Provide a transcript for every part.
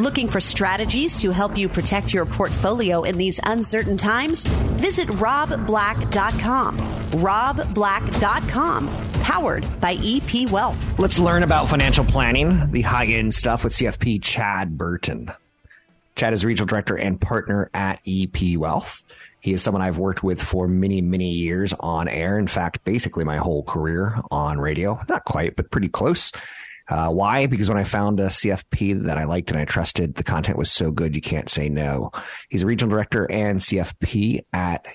Looking for strategies to help you protect your portfolio in these uncertain times? Visit robblack.com. robblack.com, powered by EP Wealth. Let's learn about financial planning, the high end stuff with CFP Chad Burton. Chad is regional director and partner at EP Wealth. He is someone I've worked with for many, many years on air. In fact, basically my whole career on radio. Not quite, but pretty close. Uh, why? Because when I found a CFP that I liked and I trusted, the content was so good you can't say no. He's a regional director and CFP at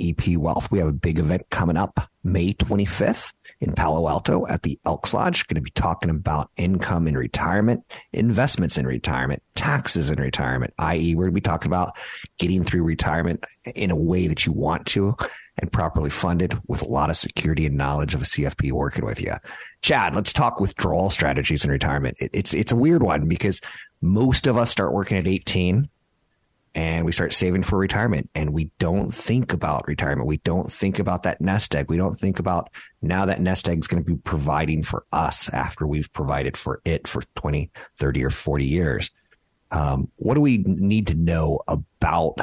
EP Wealth. We have a big event coming up May 25th in Palo Alto at the Elks Lodge. Going to be talking about income in retirement, investments in retirement, taxes in retirement, i.e., we're going to be talking about getting through retirement in a way that you want to and properly funded with a lot of security and knowledge of a CFP working with you. Chad, let's talk withdrawal strategies in retirement. It, it's it's a weird one because most of us start working at 18 and we start saving for retirement and we don't think about retirement. We don't think about that nest egg. We don't think about now that nest egg is going to be providing for us after we've provided for it for 20, 30 or 40 years. Um, what do we need to know about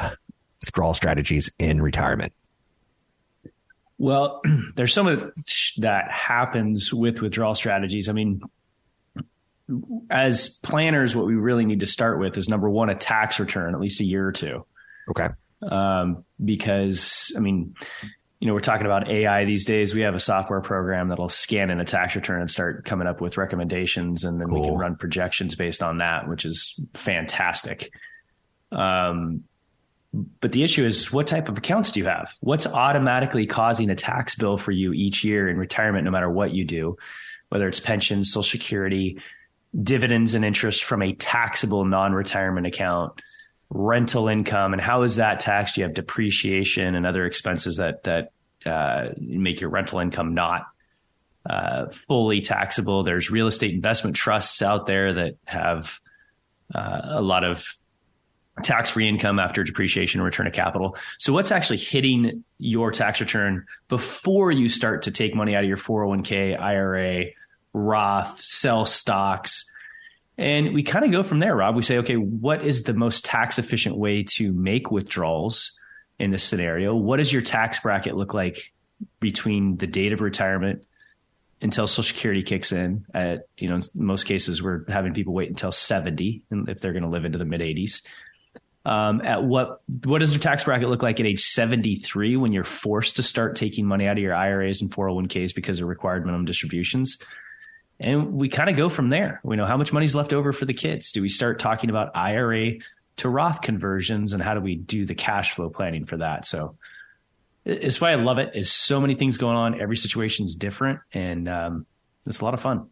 withdrawal strategies in retirement? Well, there's so much that happens with withdrawal strategies. I mean, as planners, what we really need to start with is number one, a tax return, at least a year or two. Okay. Um, because, I mean, you know, we're talking about AI these days. We have a software program that'll scan in a tax return and start coming up with recommendations, and then cool. we can run projections based on that, which is fantastic. Um, but the issue is what type of accounts do you have? What's automatically causing a tax bill for you each year in retirement, no matter what you do, whether it's pensions, social security, dividends and interest from a taxable non-retirement account, rental income, and how is that taxed? You have depreciation and other expenses that that uh, make your rental income not uh, fully taxable. There's real estate investment trusts out there that have uh, a lot of tax free income after depreciation and return of capital. So, what's actually hitting your tax return before you start to take money out of your 401k, IRA, Roth, sell stocks? And we kind of go from there, Rob. We say, okay, what is the most tax efficient way to make withdrawals in this scenario? What does your tax bracket look like between the date of retirement until Social Security kicks in? At you know, in most cases, we're having people wait until seventy if they're going to live into the mid eighties. Um, at what what does the tax bracket look like at age 73 when you're forced to start taking money out of your IRAs and 401ks because of required minimum distributions? And we kind of go from there. We know how much money's left over for the kids. Do we start talking about IRA to Roth conversions and how do we do the cash flow planning for that? So it's why I love it. Is so many things going on. Every situation is different, and um, it's a lot of fun.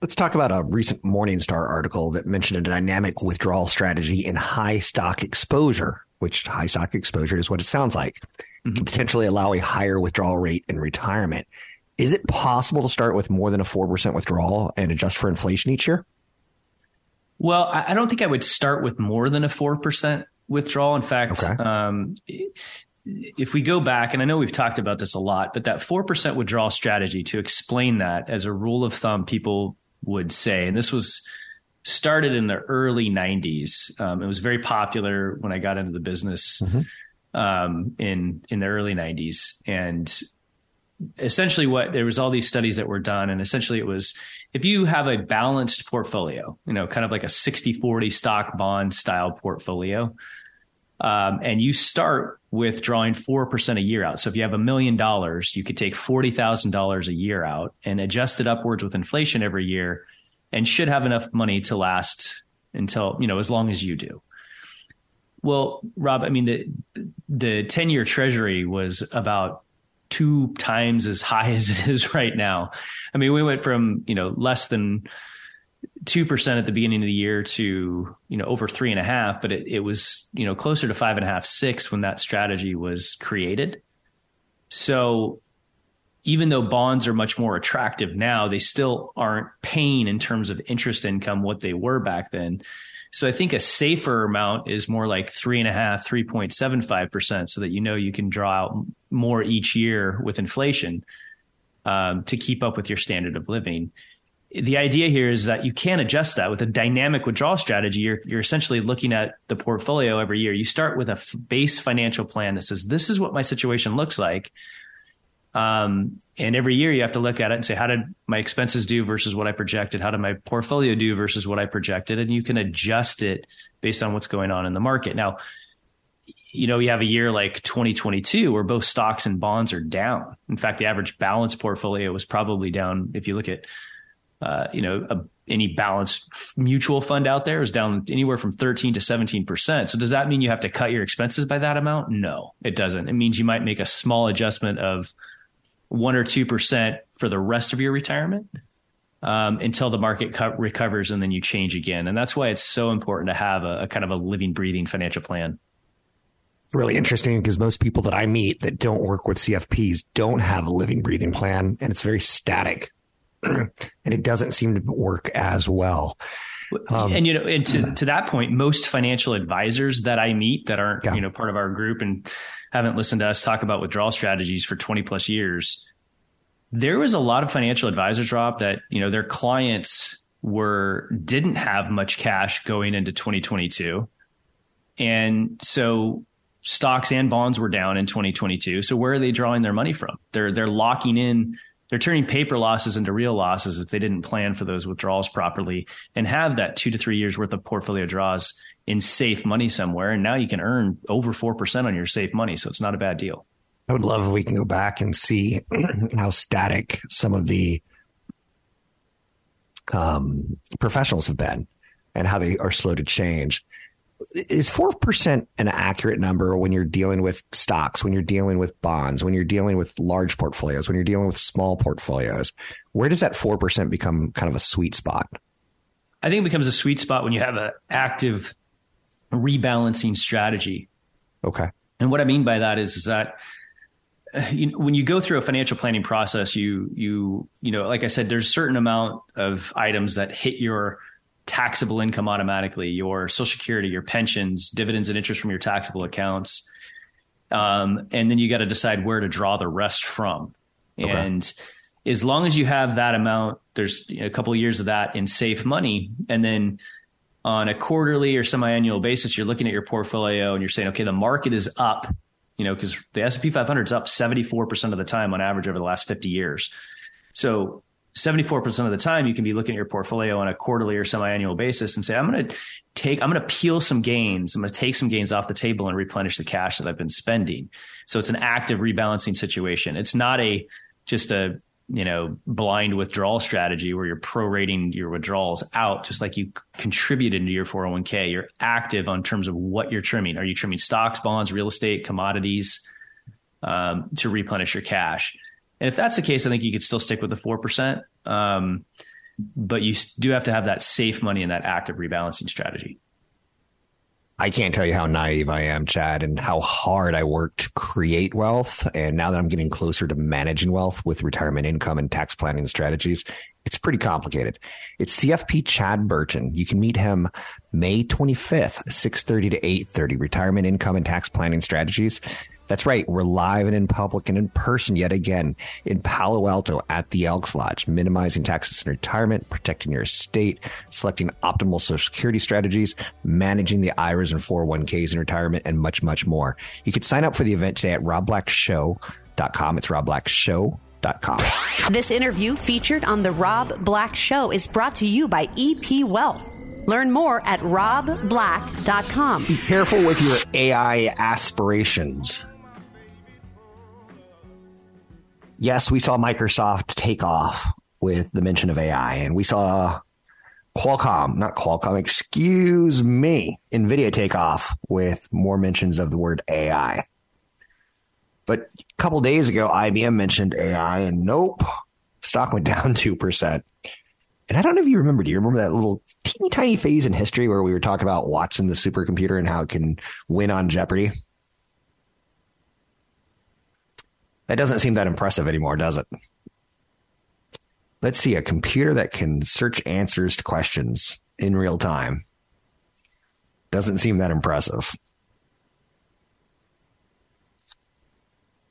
Let's talk about a recent Morningstar article that mentioned a dynamic withdrawal strategy in high stock exposure, which high stock exposure is what it sounds like, mm-hmm. can potentially allow a higher withdrawal rate in retirement. Is it possible to start with more than a 4% withdrawal and adjust for inflation each year? Well, I don't think I would start with more than a 4% withdrawal. In fact, okay. um, if we go back, and I know we've talked about this a lot, but that 4% withdrawal strategy, to explain that as a rule of thumb, people would say, and this was started in the early 90s. Um, it was very popular when I got into the business mm-hmm. um, in in the early 90s, and essentially what there was all these studies that were done and essentially it was if you have a balanced portfolio you know kind of like a 60 40 stock bond style portfolio um, and you start with drawing 4% a year out so if you have a million dollars you could take $40000 a year out and adjust it upwards with inflation every year and should have enough money to last until you know as long as you do well rob i mean the the 10 year treasury was about two times as high as it is right now. I mean, we went from, you know, less than two percent at the beginning of the year to you know over three and a half, but it, it was you know closer to five and a half, six when that strategy was created. So even though bonds are much more attractive now, they still aren't paying in terms of interest income what they were back then. So I think a safer amount is more like three and a half, 3.75%, so that you know you can draw out more each year with inflation um, to keep up with your standard of living. The idea here is that you can adjust that with a dynamic withdrawal strategy. You're, you're essentially looking at the portfolio every year. You start with a f- base financial plan that says, this is what my situation looks like. Um, and every year you have to look at it and say, how did my expenses do versus what I projected? How did my portfolio do versus what I projected? And you can adjust it based on what's going on in the market. Now, you know, you have a year like 2022 where both stocks and bonds are down. In fact, the average balance portfolio was probably down. If you look at, uh, you know, a, any balanced mutual fund out there is down anywhere from 13 to 17%. So does that mean you have to cut your expenses by that amount? No, it doesn't. It means you might make a small adjustment of one or 2% for the rest of your retirement. Um, until the market co- recovers and then you change again. And that's why it's so important to have a, a kind of a living, breathing financial plan really interesting because most people that I meet that don't work with CFPs don't have a living breathing plan and it's very static and it doesn't seem to work as well. Um, and you know, and to, to that point, most financial advisors that I meet that aren't, yeah. you know, part of our group and haven't listened to us talk about withdrawal strategies for 20 plus years, there was a lot of financial advisors, Rob, that, you know, their clients were didn't have much cash going into 2022. And so stocks and bonds were down in 2022. So where are they drawing their money from? They're they're locking in they're turning paper losses into real losses if they didn't plan for those withdrawals properly and have that 2 to 3 years worth of portfolio draws in safe money somewhere and now you can earn over 4% on your safe money so it's not a bad deal. I would love if we can go back and see how static some of the um, professionals have been and how they are slow to change is 4% an accurate number when you're dealing with stocks, when you're dealing with bonds, when you're dealing with large portfolios, when you're dealing with small portfolios? Where does that 4% become kind of a sweet spot? I think it becomes a sweet spot when you have an active rebalancing strategy. Okay. And what I mean by that is, is that uh, you, when you go through a financial planning process, you you you know, like I said, there's a certain amount of items that hit your taxable income automatically, your social security, your pensions, dividends and interest from your taxable accounts. Um, and then you got to decide where to draw the rest from. Okay. And as long as you have that amount, there's a couple of years of that in safe money. And then on a quarterly or semi-annual basis, you're looking at your portfolio and you're saying, okay, the market is up, you know, because the S&P 500 is up 74% of the time on average over the last 50 years. So 74% of the time you can be looking at your portfolio on a quarterly or semi-annual basis and say i'm going to take i'm going to peel some gains. I'm going to take some gains off the table and replenish the cash that i've been spending. So it's an active rebalancing situation. It's not a just a you know blind withdrawal strategy where you're prorating your withdrawals out just like you contributed into your 401k you're active on terms of what you're trimming. Are you trimming stocks bonds real estate commodities um, to replenish your cash and if that's the case, I think you could still stick with the 4%. Um, but you do have to have that safe money and that active rebalancing strategy. I can't tell you how naive I am, Chad, and how hard I worked to create wealth. And now that I'm getting closer to managing wealth with retirement income and tax planning strategies, it's pretty complicated. It's CFP Chad Burton. You can meet him May 25th, 6:30 to 8:30. Retirement income and tax planning strategies. That's right. We're live and in public and in person yet again in Palo Alto at the Elks Lodge, minimizing taxes in retirement, protecting your estate, selecting optimal social security strategies, managing the IRAs and 401ks in retirement, and much, much more. You can sign up for the event today at robblackshow.com. It's robblackshow.com. This interview featured on The Rob Black Show is brought to you by EP Wealth. Learn more at robblack.com. Be careful with your AI aspirations. Yes, we saw Microsoft take off with the mention of AI, and we saw Qualcomm, not Qualcomm, excuse me, NVIDIA take off with more mentions of the word AI. But a couple days ago, IBM mentioned AI, and nope, stock went down 2%. And I don't know if you remember. Do you remember that little teeny tiny phase in history where we were talking about Watson, the supercomputer, and how it can win on Jeopardy? That doesn't seem that impressive anymore, does it? Let's see a computer that can search answers to questions in real time. Doesn't seem that impressive.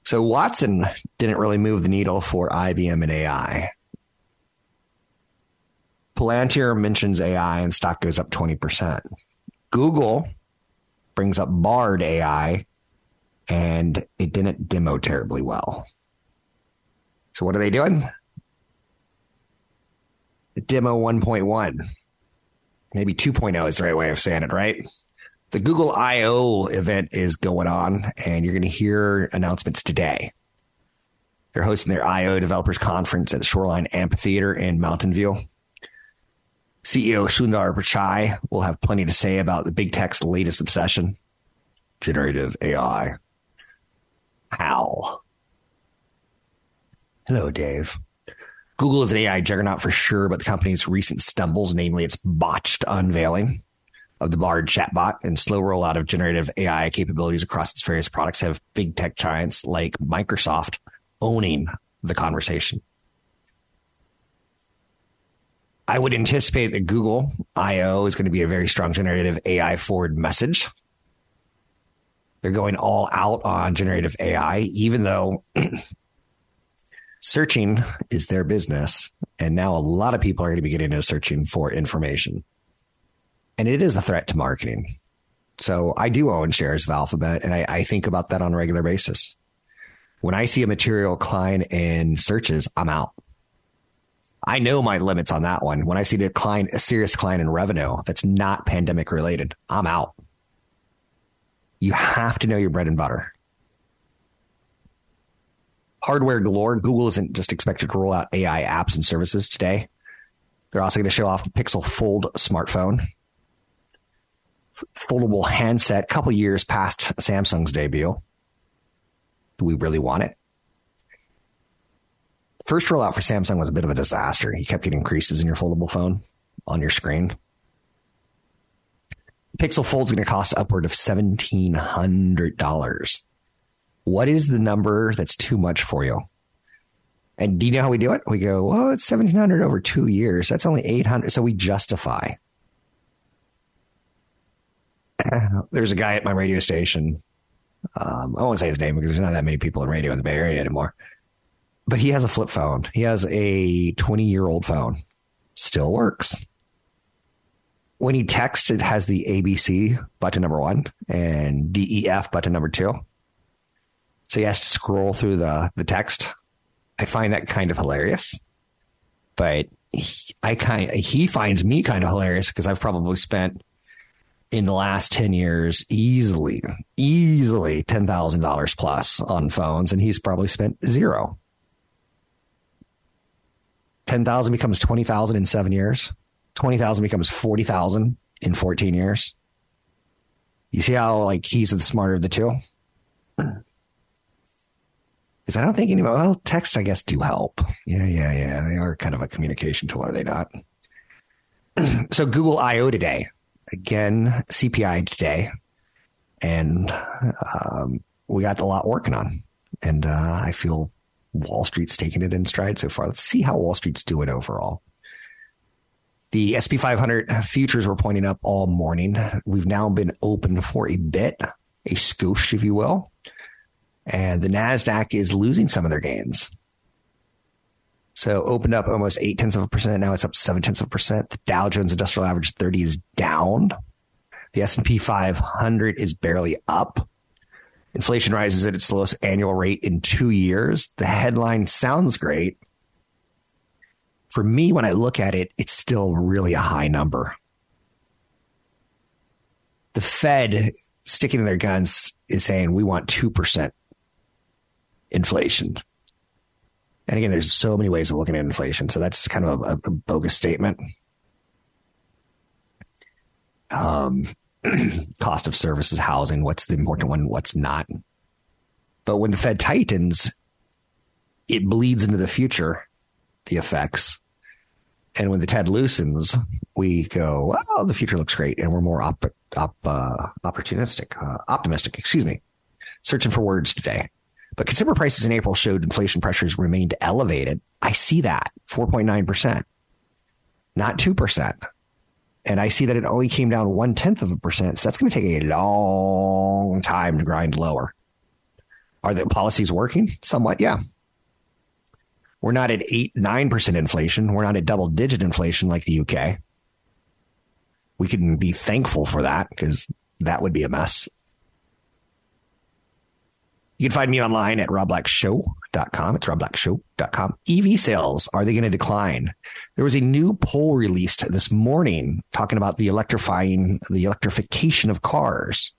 So Watson didn't really move the needle for IBM and AI. Palantir mentions AI and stock goes up 20%. Google brings up Bard AI and it didn't demo terribly well. So what are they doing? Demo 1.1. Maybe 2.0 is the right way of saying it, right? The Google I/O event is going on, and you're going to hear announcements today. They're hosting their I/O Developers Conference at the Shoreline Amphitheater in Mountain View. CEO Sundar Pichai will have plenty to say about the big tech's latest obsession, generative AI. How? Hello, Dave. Google is an AI juggernaut for sure, but the company's recent stumbles, namely its botched unveiling of the Bard chatbot and slow rollout of generative AI capabilities across its various products, have big tech giants like Microsoft owning the conversation. I would anticipate that Google I/O is going to be a very strong generative AI forward message. They're going all out on generative AI, even though searching is their business. And now a lot of people are going to be getting into searching for information. And it is a threat to marketing. So I do own shares of Alphabet and I, I think about that on a regular basis. When I see a material decline in searches, I'm out. I know my limits on that one. When I see decline, a serious decline in revenue that's not pandemic related, I'm out. You have to know your bread and butter hardware galore. Google isn't just expected to roll out AI apps and services today. They're also going to show off the Pixel Fold smartphone, foldable handset, couple years past Samsung's debut. Do we really want it? First rollout for Samsung was a bit of a disaster. You kept getting creases in your foldable phone on your screen. Pixel Fold's going to cost upward of $1,700 what is the number that's too much for you? And do you know how we do it? We go, well, it's 1700 over two years. That's only 800. So we justify. There's a guy at my radio station. Um, I won't say his name because there's not that many people in radio in the Bay Area anymore. But he has a flip phone. He has a 20 year old phone. Still works. When he texts, it has the ABC button number one and DEF button number two. So he has to scroll through the, the text. I find that kind of hilarious. But he, I kind he finds me kind of hilarious because I've probably spent in the last 10 years easily, easily $10,000 plus on phones, and he's probably spent zero. 10,000 becomes 20,000 in seven years. 20,000 becomes 40,000 in 14 years. You see how like he's the smarter of the two? Because I don't think any, well, text, I guess, do help. Yeah, yeah, yeah. They are kind of a communication tool, are they not? so Google I/O today, again, CPI today, and um, we got a lot working on, and uh, I feel Wall Street's taking it in stride so far. Let's see how Wall Street's doing overall. The SP 500 futures were pointing up all morning. We've now been open for a bit, a scoosh, if you will and the NASDAQ is losing some of their gains. So opened up almost eight tenths of a percent. Now it's up seven tenths of a percent. The Dow Jones Industrial Average 30 is down. The S&P 500 is barely up. Inflation rises at its lowest annual rate in two years. The headline sounds great. For me, when I look at it, it's still really a high number. The Fed sticking to their guns is saying we want 2% inflation. And again, there's so many ways of looking at inflation. So that's kind of a, a bogus statement. Um, cost of services, housing, what's the important one, what's not. But when the Fed tightens, it bleeds into the future, the effects. And when the Fed loosens, we go, well, the future looks great. And we're more op, op, uh, opportunistic, uh, optimistic, excuse me. Searching for words today. But consumer prices in April showed inflation pressures remained elevated. I see that 4.9%, not 2%. And I see that it only came down one tenth of a percent. So that's going to take a long time to grind lower. Are the policies working? Somewhat, yeah. We're not at eight, nine percent inflation. We're not at double digit inflation like the UK. We can be thankful for that because that would be a mess. You can find me online at robblackshow.com. It's robblackshow.com. EV sales, are they going to decline? There was a new poll released this morning talking about the electrifying, the electrification of cars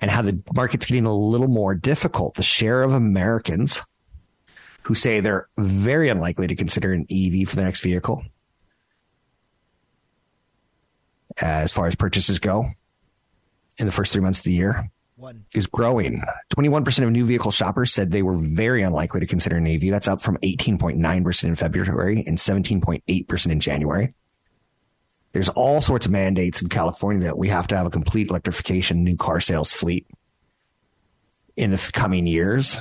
and how the market's getting a little more difficult. The share of Americans who say they're very unlikely to consider an EV for the next vehicle as far as purchases go in the first three months of the year one. is growing. 21% of new vehicle shoppers said they were very unlikely to consider an EV. That's up from 18.9% in February and 17.8% in January. There's all sorts of mandates in California that we have to have a complete electrification new car sales fleet in the coming years.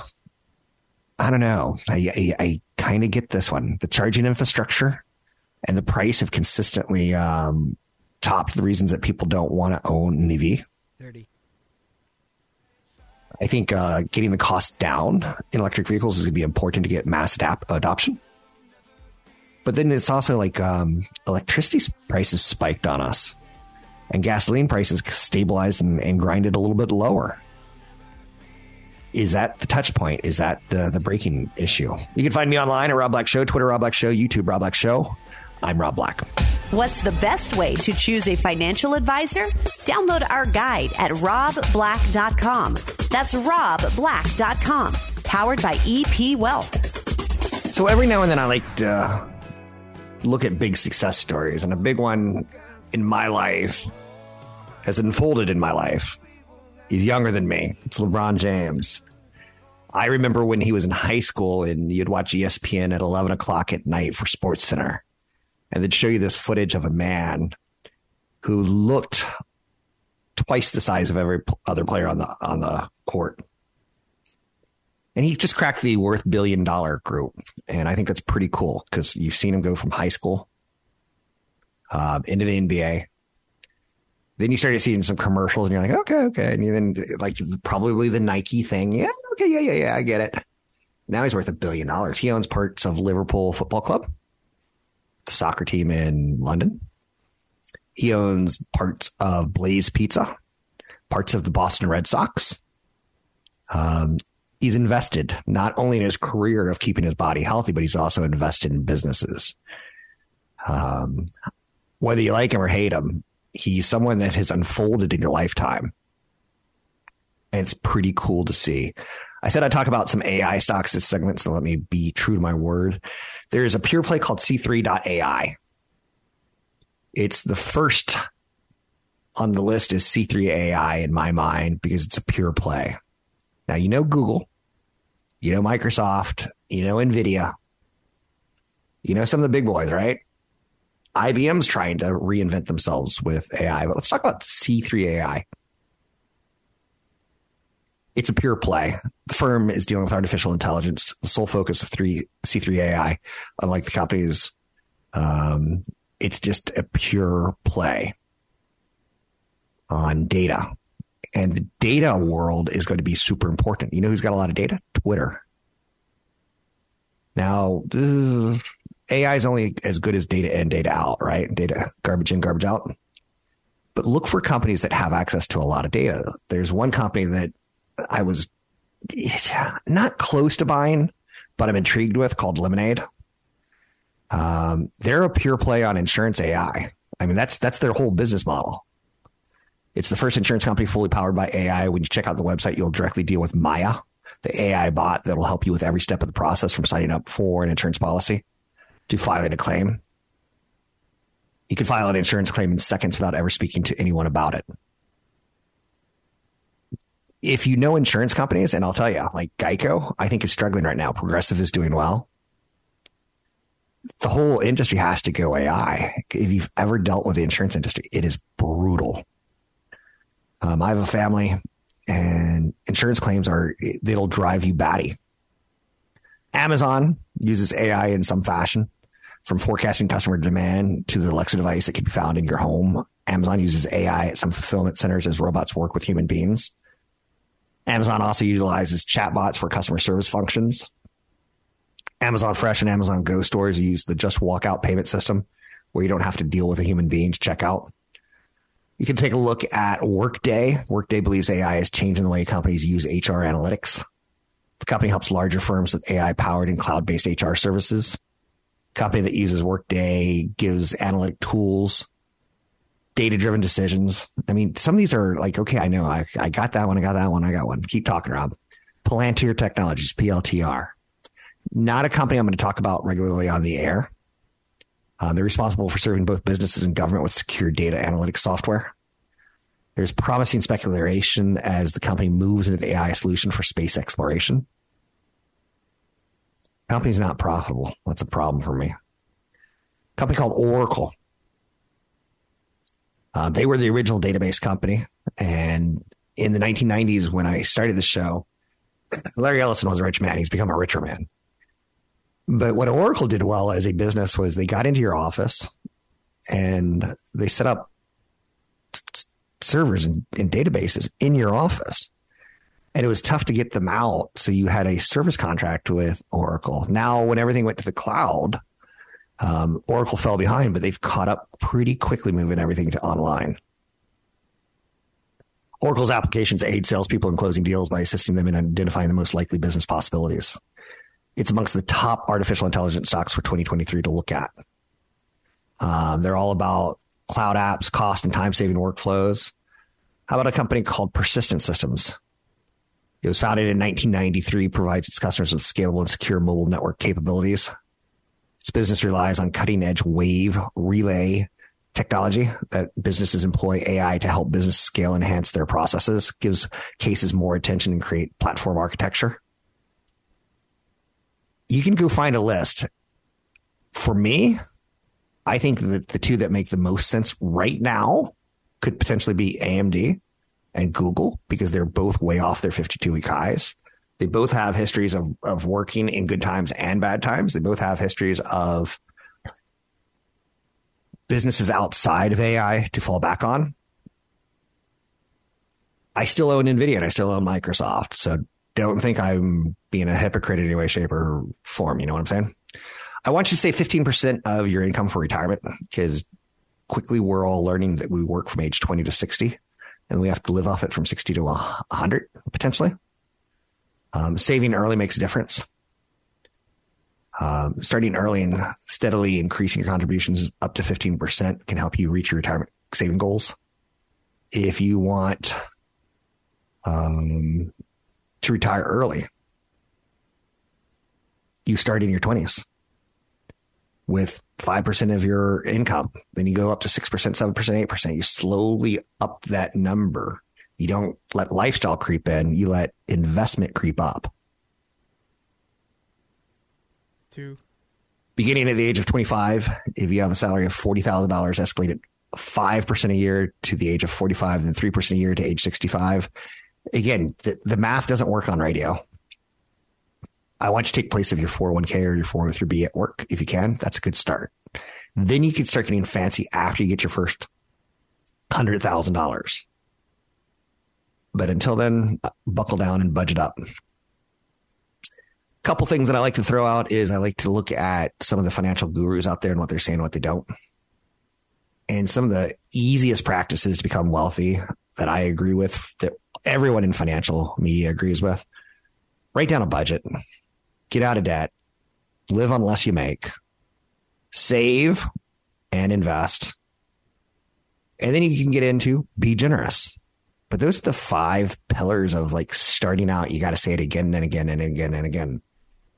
I don't know. I, I, I kind of get this one. The charging infrastructure and the price have consistently um, topped the reasons that people don't want to own an EV. 30. I think uh, getting the cost down in electric vehicles is going to be important to get mass adapt- adoption. But then it's also like um, electricity prices spiked on us, and gasoline prices stabilized and, and grinded a little bit lower. Is that the touch point? Is that the the breaking issue? You can find me online at Rob Black Show, Twitter Rob Black Show, YouTube Rob Black Show. I'm Rob Black. What's the best way to choose a financial advisor? Download our guide at robblack.com. That's robblack.com, powered by EP Wealth. So every now and then I like to look at big success stories, and a big one in my life has unfolded in my life. He's younger than me. It's LeBron James. I remember when he was in high school and you'd watch ESPN at 11 o'clock at night for Sports Center and they'd show you this footage of a man who looked twice the size of every other player on the on the court. And he just cracked the worth billion dollar group. And I think that's pretty cool because you've seen him go from high school uh, into the NBA. Then you started seeing some commercials and you're like, okay, okay. And then like probably the Nike thing. Yeah, okay, yeah, yeah, yeah, I get it. Now he's worth a billion dollars. He owns parts of Liverpool Football Club the soccer team in London. He owns parts of Blaze Pizza, parts of the Boston Red Sox. Um, he's invested not only in his career of keeping his body healthy, but he's also invested in businesses. Um, whether you like him or hate him, he's someone that has unfolded in your lifetime. And it's pretty cool to see. I said I'd talk about some AI stocks this segment, so let me be true to my word. There's a pure play called C3.ai. It's the first on the list is C3AI in my mind because it's a pure play. Now, you know Google, you know Microsoft, you know NVIDIA, you know some of the big boys, right? IBM's trying to reinvent themselves with AI, but let's talk about C3AI it's a pure play. The firm is dealing with artificial intelligence, the sole focus of three C3 AI, unlike the companies. Um, it's just a pure play on data. And the data world is going to be super important. You know who's got a lot of data? Twitter. Now, AI is only as good as data in, data out, right? Data garbage in, garbage out. But look for companies that have access to a lot of data. There's one company that I was not close to buying, but I'm intrigued with called Lemonade. Um, they're a pure play on insurance AI. I mean, that's that's their whole business model. It's the first insurance company fully powered by AI. When you check out the website, you'll directly deal with Maya, the AI bot that will help you with every step of the process from signing up for an insurance policy to filing a claim. You can file an insurance claim in seconds without ever speaking to anyone about it if you know insurance companies, and I'll tell you, like Geico, I think is struggling right now. Progressive is doing well. the whole industry has to go AI. If you've ever dealt with the insurance industry, it is brutal. Um, I have a family, and insurance claims are they'll drive you batty. Amazon uses AI in some fashion, from forecasting customer demand to the Alexa device that can be found in your home. Amazon uses AI at some fulfillment centers as robots work with human beings. Amazon also utilizes chatbots for customer service functions. Amazon Fresh and Amazon Go stores use the just walkout payment system where you don't have to deal with a human being to check out. You can take a look at Workday. Workday believes AI is changing the way companies use HR analytics. The company helps larger firms with AI powered and cloud based HR services. company that uses Workday gives analytic tools, data driven decisions. I mean, some of these are like, okay, I know I, I got that one. I got that one. I got one. Keep talking, Rob. Palantir Technologies, PLTR not a company I'm going to talk about regularly on the air. Uh, they're responsible for serving both businesses and government with secure data analytics software. There's promising speculation as the company moves into the AI solution for space exploration. Company's not profitable. That's a problem for me. Company called Oracle. Uh, they were the original database company. And in the 1990s, when I started the show, Larry Ellison was a rich man. He's become a richer man. But what Oracle did well as a business was they got into your office and they set up servers and, and, databases in your office. And it was tough to get them out. So you had a service contract with Oracle. Now, when everything went to the cloud, um, Oracle fell behind, but they've caught up pretty quickly moving everything to online. Oracle's applications aid salespeople in closing deals by assisting them in identifying the most likely business possibilities it's amongst the top artificial intelligence stocks for 2023 to look at. Um, they're all about cloud apps, cost and time saving workflows. How about a company called Persistent Systems? It was founded in 1993, provides its customers with scalable and secure mobile network capabilities. Its business relies on cutting edge wave relay technology that businesses employ AI to help business scale, enhance their processes, gives cases more attention and create platform architecture you can go find a list. For me, I think that the two that make the most sense right now could potentially be AMD and Google because they're both way off their 52 week highs. They both have histories of, of working in good times and bad times. They both have histories of businesses outside of AI to fall back on. I still own NVIDIA and I still own Microsoft. So don't think I'm being a hypocrite in any way, shape, or form. You know what I'm saying? I want you to say 15% of your income for retirement because quickly we're all learning that we work from age 20 to 60 and we have to live off it from 60 to 100 potentially. Um, saving early makes a difference. Um, starting early and steadily increasing your contributions up to 15% can help you reach your retirement saving goals. If you want um, to retire early. You start in your 20s with 5% of your income. Then you go up to 6%, 7%, 8%. You slowly up that number. You don't let lifestyle creep in, you let investment creep up. Two. Beginning at the age of 25, if you have a salary of $40,000, escalated 5% a year to the age of 45, then 3% a year to age 65 again, the, the math doesn't work on radio. I want you to take place of your 401k or your 403b at work if you can. That's a good start. Then you can start getting fancy after you get your first hundred thousand dollars. But until then, uh, buckle down and budget up. A couple things that I like to throw out is I like to look at some of the financial gurus out there and what they're saying and what they don't. And some of the easiest practices to become wealthy that I agree with that everyone in financial media agrees with. Write down a budget, get out of debt, live on less you make, save and invest. And then you can get into be generous. But those are the five pillars of like starting out. You got to say it again and again and again and again.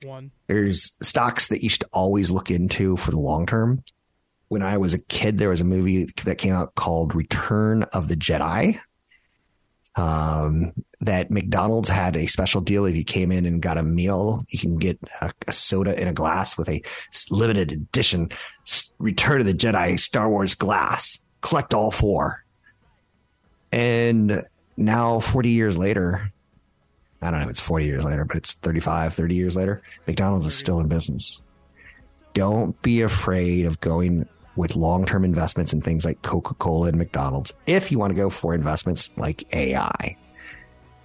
One. There's stocks that you should always look into for the long term. When I was a kid, there was a movie that came out called Return of the Jedi Um, that McDonald's had a special deal. If you came in and got a meal, you can get a, a soda in a glass with a limited edition Return of the Jedi Star Wars glass. Collect all four. And now, 40 years later, I don't know if it's 40 years later, but it's 35, 30 years later, McDonald's is still in business. Don't be afraid of going with long term investments in things like Coca Cola and McDonald's if you want to go for investments like AI.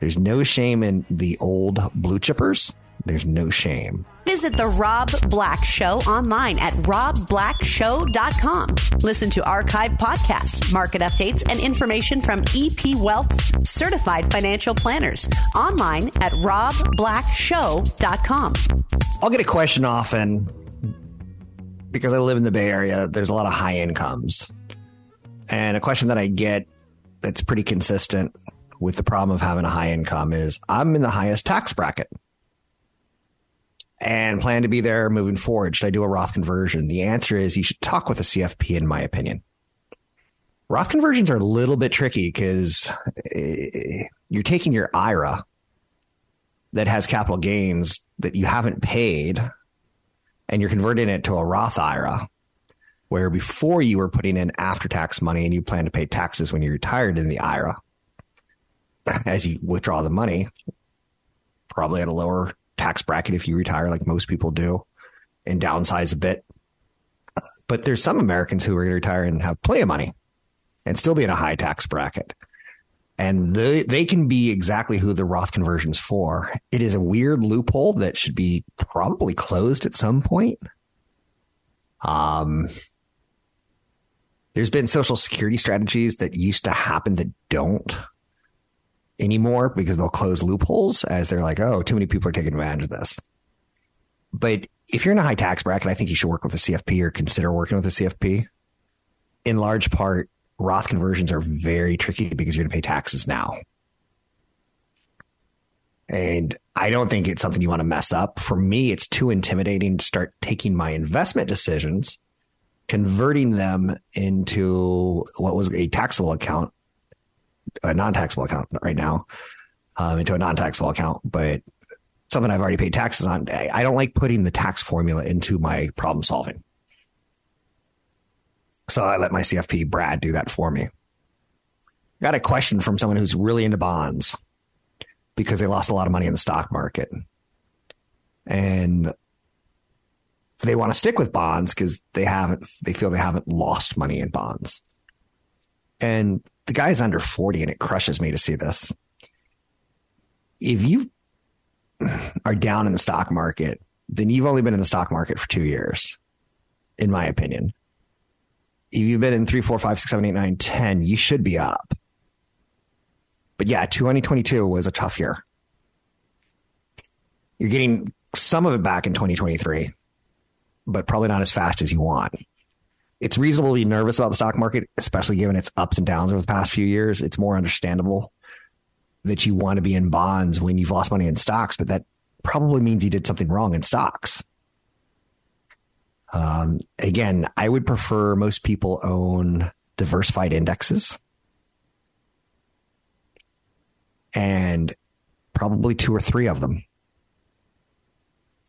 There's no shame in the old blue chippers. There's no shame. Visit The Rob Black Show online at robblackshow.com. Listen to archive podcasts, market updates, and information from EP Wealth certified financial planners online at robblackshow.com. I'll get a question often because I live in the Bay Area. There's a lot of high incomes. And a question that I get that's pretty consistent with the problem of having a high income is I'm in the highest tax bracket and plan to be there moving forward. Should I do a Roth conversion? The answer is you should talk with a CFP, in my opinion. Roth conversions are a little bit tricky because eh, you're taking your IRA that has capital gains that you haven't paid and you're converting it to a Roth IRA where before you were putting in after tax money and you plan to pay taxes when you're retired in the IRA as you withdraw the money, probably at a lower tax bracket if you retire, like most people do, and downsize a bit. But there's some Americans who are going to retire and have plenty of money and still be in a high tax bracket. And they, they can be exactly who the Roth conversion's for. It is a weird loophole that should be probably closed at some point. Um, there's been social security strategies that used to happen that don't anymore because they'll close loopholes as they're like, oh, too many people are taking advantage of this. But if you're in a high tax bracket, I think you should work with a CFP or consider working with a CFP. In large part, Roth conversions are very tricky because you're going to pay taxes now. And I don't think it's something you want to mess up. For me, it's too intimidating to start taking my investment decisions, converting them into what was a taxable account a non-taxable account right now um, into a non-taxable account, but something I've already paid taxes on. I don't like putting the tax formula into my problem solving. So I let my CFP Brad do that for me. Got a question from someone who's really into bonds because they lost a lot of money in the stock market. And they want to stick with bonds because they haven't they feel they haven't lost money in bonds. And the guy's under 40 and it crushes me to see this. If you are down in the stock market, then you've only been in the stock market for two years, in my opinion. If you've been in three, four, five, six, seven, eight, nine, 10, you should be up. But yeah, 2022 was a tough year. You're getting some of it back in 2023, but probably not as fast as you want it's reasonable to be nervous about the stock market, especially given its ups and downs over the past few years. It's more understandable that you want to be in bonds when you've lost money in stocks, but that probably means you did something wrong in stocks. Um, again, I would prefer most people own diversified indexes and probably two or three of them.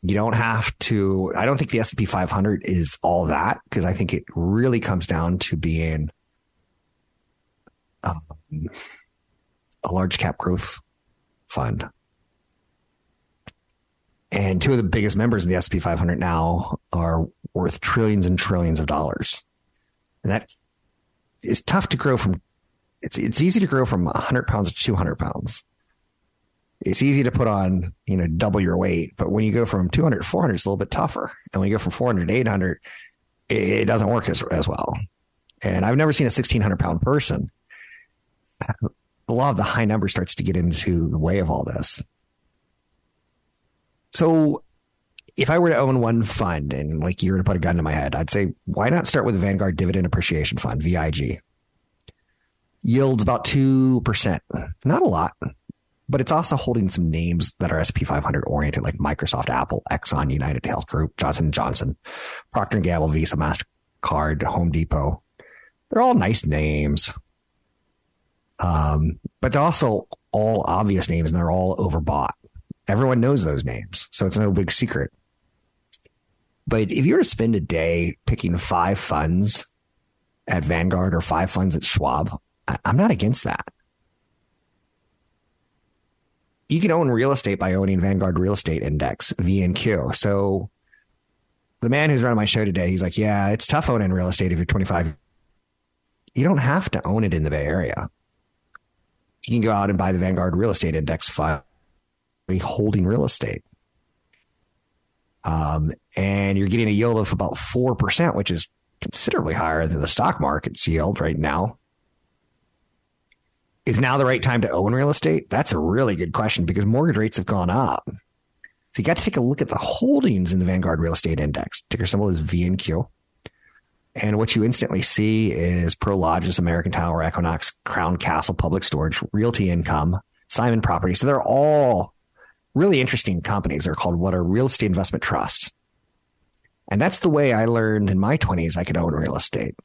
You don't have to. I don't think the S and P 500 is all that because I think it really comes down to being um, a large cap growth fund. And two of the biggest members of the S&P 500 now are worth trillions and trillions of dollars. And that is tough to grow from. It's, it's easy to grow from 100 pounds to 200 pounds it's easy to put on, you know, double your weight. But when you go from 200 to 400, it's a little bit tougher. And when you go from 400 to 800, it, doesn't work as, as well. And I've never seen a 1600 pound person. The law of the high number starts to get into the way of all this. So if I were to own one fund and like you were to put a gun to my head, I'd say, why not start with the Vanguard Dividend Appreciation Fund, VIG? Yields about 2%. Not a lot, but it's also holding some names that are SP 500 oriented, like Microsoft, Apple, Exxon, United Health Group, Johnson Johnson, Procter Gamble, Visa, Mastercard, Home Depot. They're all nice names. Um, but they're also all obvious names and they're all overbought. Everyone knows those names, so it's no big secret. But if you were to spend a day picking five funds at Vanguard or five funds at Schwab, I'm not against that. You can own real estate by owning Vanguard Real Estate Index, VNQ. So the man who's running my show today, he's like, yeah, it's tough owning real estate if you're 25. You don't have to own it in the Bay Area. You can go out and buy the Vanguard Real Estate Index fund, holding real estate. Um, and you're getting a yield of about 4%, which is considerably higher than the stock market's yield right now. Is now the right time to own real estate? That's a really good question because mortgage rates have gone up. So you got to take a look at the holdings in the Vanguard Real Estate Index. Ticker symbol is VNQ. And what you instantly see is Prologis, American Tower, Equinix, Crown Castle, Public Storage, Realty Income, Simon Property. So they're all really interesting companies. They're called what are real estate investment trusts. And that's the way I learned in my 20s I could own real estate.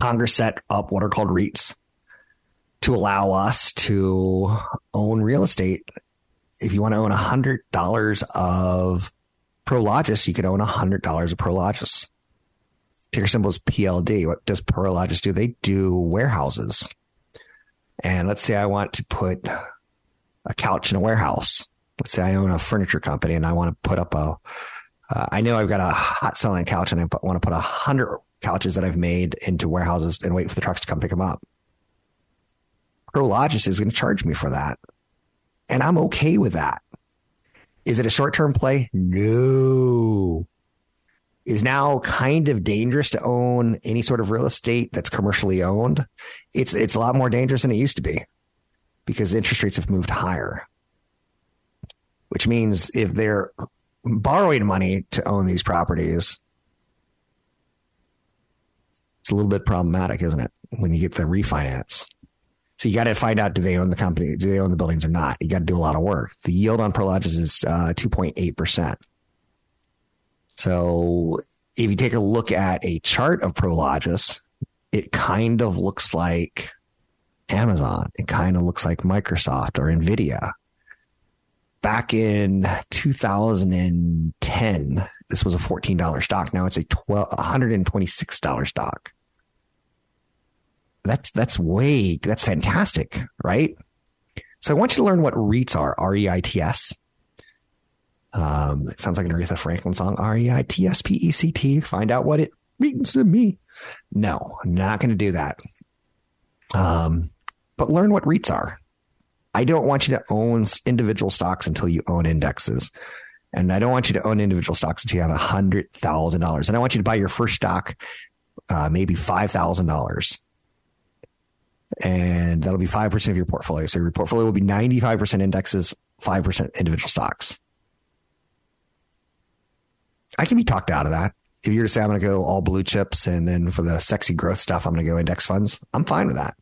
Congress set up what are called REITs to allow us to own real estate. If you want to own $100 of Prologis, you could own $100 of Prologis. Ticker symbol is PLD. What does Prologis do? They do warehouses. And let's say I want to put a couch in a warehouse. Let's say I own a furniture company and I want to put up a. Uh, I know I've got a hot selling couch and I want to put a hundred couches that I've made into warehouses and wait for the trucks to come pick them up. Prologis is going to charge me for that. And I'm okay with that. Is it a short term play? No. Is now kind of dangerous to own any sort of real estate that's commercially owned. It's it's a lot more dangerous than it used to be because interest rates have moved higher. Which means if they're borrowing money to own these properties, it's a little bit problematic, isn't it? When you get the refinance. So you got to find out do they own the company, do they own the buildings or not? You got to do a lot of work. The yield on Prologis is uh, 2.8%. So if you take a look at a chart of Prologis, it kind of looks like Amazon. It kind of looks like Microsoft or Nvidia. Back in 2010, this was a $14 stock. Now it's a $126 stock. That's that's way that's fantastic, right? So I want you to learn what REITs are. R E I T S. Um, it sounds like an Aretha Franklin song. R E I T S P E C T. Find out what it means to me. No, I'm not going to do that. Um, but learn what REITs are. I don't want you to own individual stocks until you own indexes. And I don't want you to own individual stocks until you have $100,000. And I want you to buy your first stock, uh, maybe $5,000. And that'll be 5% of your portfolio. So your portfolio will be 95% indexes, 5% individual stocks. I can be talked out of that. If you're to say, I'm going to go all blue chips and then for the sexy growth stuff, I'm going to go index funds, I'm fine with that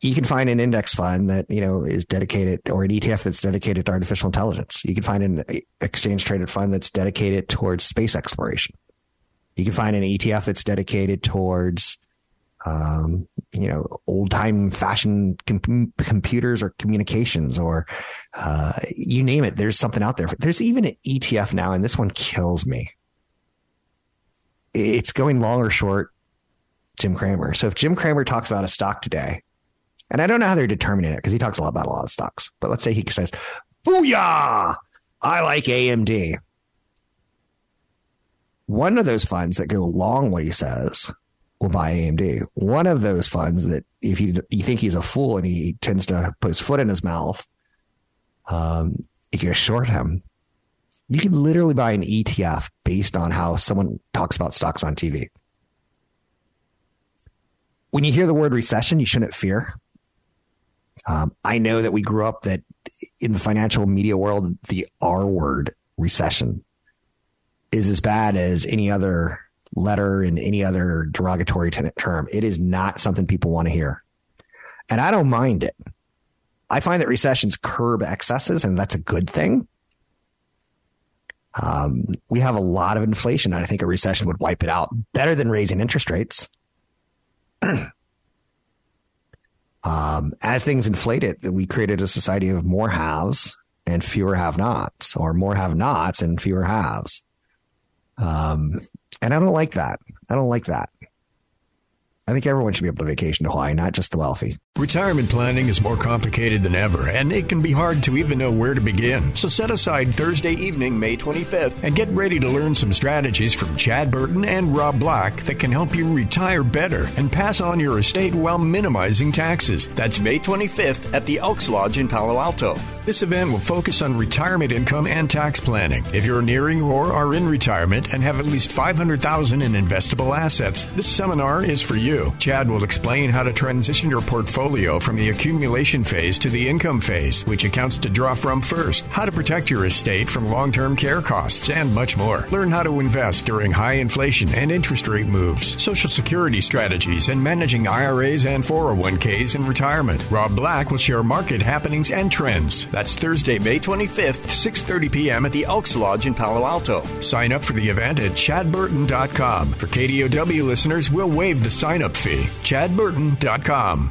you can find an index fund that you know is dedicated or an ETF that's dedicated to artificial intelligence. You can find an exchange traded fund that's dedicated towards space exploration. You can find an ETF that's dedicated towards um, you know old time fashion com- computers or communications or uh, you name it. There's something out there. There's even an ETF now, and this one kills me. It's going long or short. Jim Cramer. So if Jim Cramer talks about a stock today and I don't know how they're determining it because he talks a lot about a lot of stocks. But let's say he says, Booyah! I like AMD. One of those funds that go along what he says will buy AMD. One of those funds that if you you think he's a fool and he tends to put his foot in his mouth, um, you short him. You can literally buy an ETF based on how someone talks about stocks on TV. When you hear the word recession, you shouldn't fear um, I know that we grew up that in the financial media world, the R word recession is as bad as any other letter in any other derogatory term. It is not something people want to hear. And I don't mind it. I find that recessions curb excesses, and that's a good thing. Um, we have a lot of inflation, and I think a recession would wipe it out better than raising interest rates. Um, as things inflated, we created a society of more haves and fewer have nots, or more have nots and fewer haves. Um, and I don't like that. I don't like that. I think everyone should be able to vacation to Hawaii, not just the wealthy. Retirement planning is more complicated than ever, and it can be hard to even know where to begin. So set aside Thursday evening, May 25th, and get ready to learn some strategies from Chad Burton and Rob Black that can help you retire better and pass on your estate while minimizing taxes. That's May 25th at the Elks Lodge in Palo Alto. This event will focus on retirement income and tax planning. If you're nearing or are in retirement and have at least 500,000 in investable assets, this seminar is for you. Chad will explain how to transition your portfolio from the accumulation phase to the income phase, which accounts to draw from first, how to protect your estate from long-term care costs, and much more. Learn how to invest during high inflation and interest rate moves, social security strategies, and managing IRAs and 401ks in retirement. Rob Black will share market happenings and trends. That's Thursday, May 25th, 6:30 p.m. at the Elks Lodge in Palo Alto. Sign up for the event at chadburton.com. For KDOW listeners, we'll waive the sign-up fee. chadburton.com.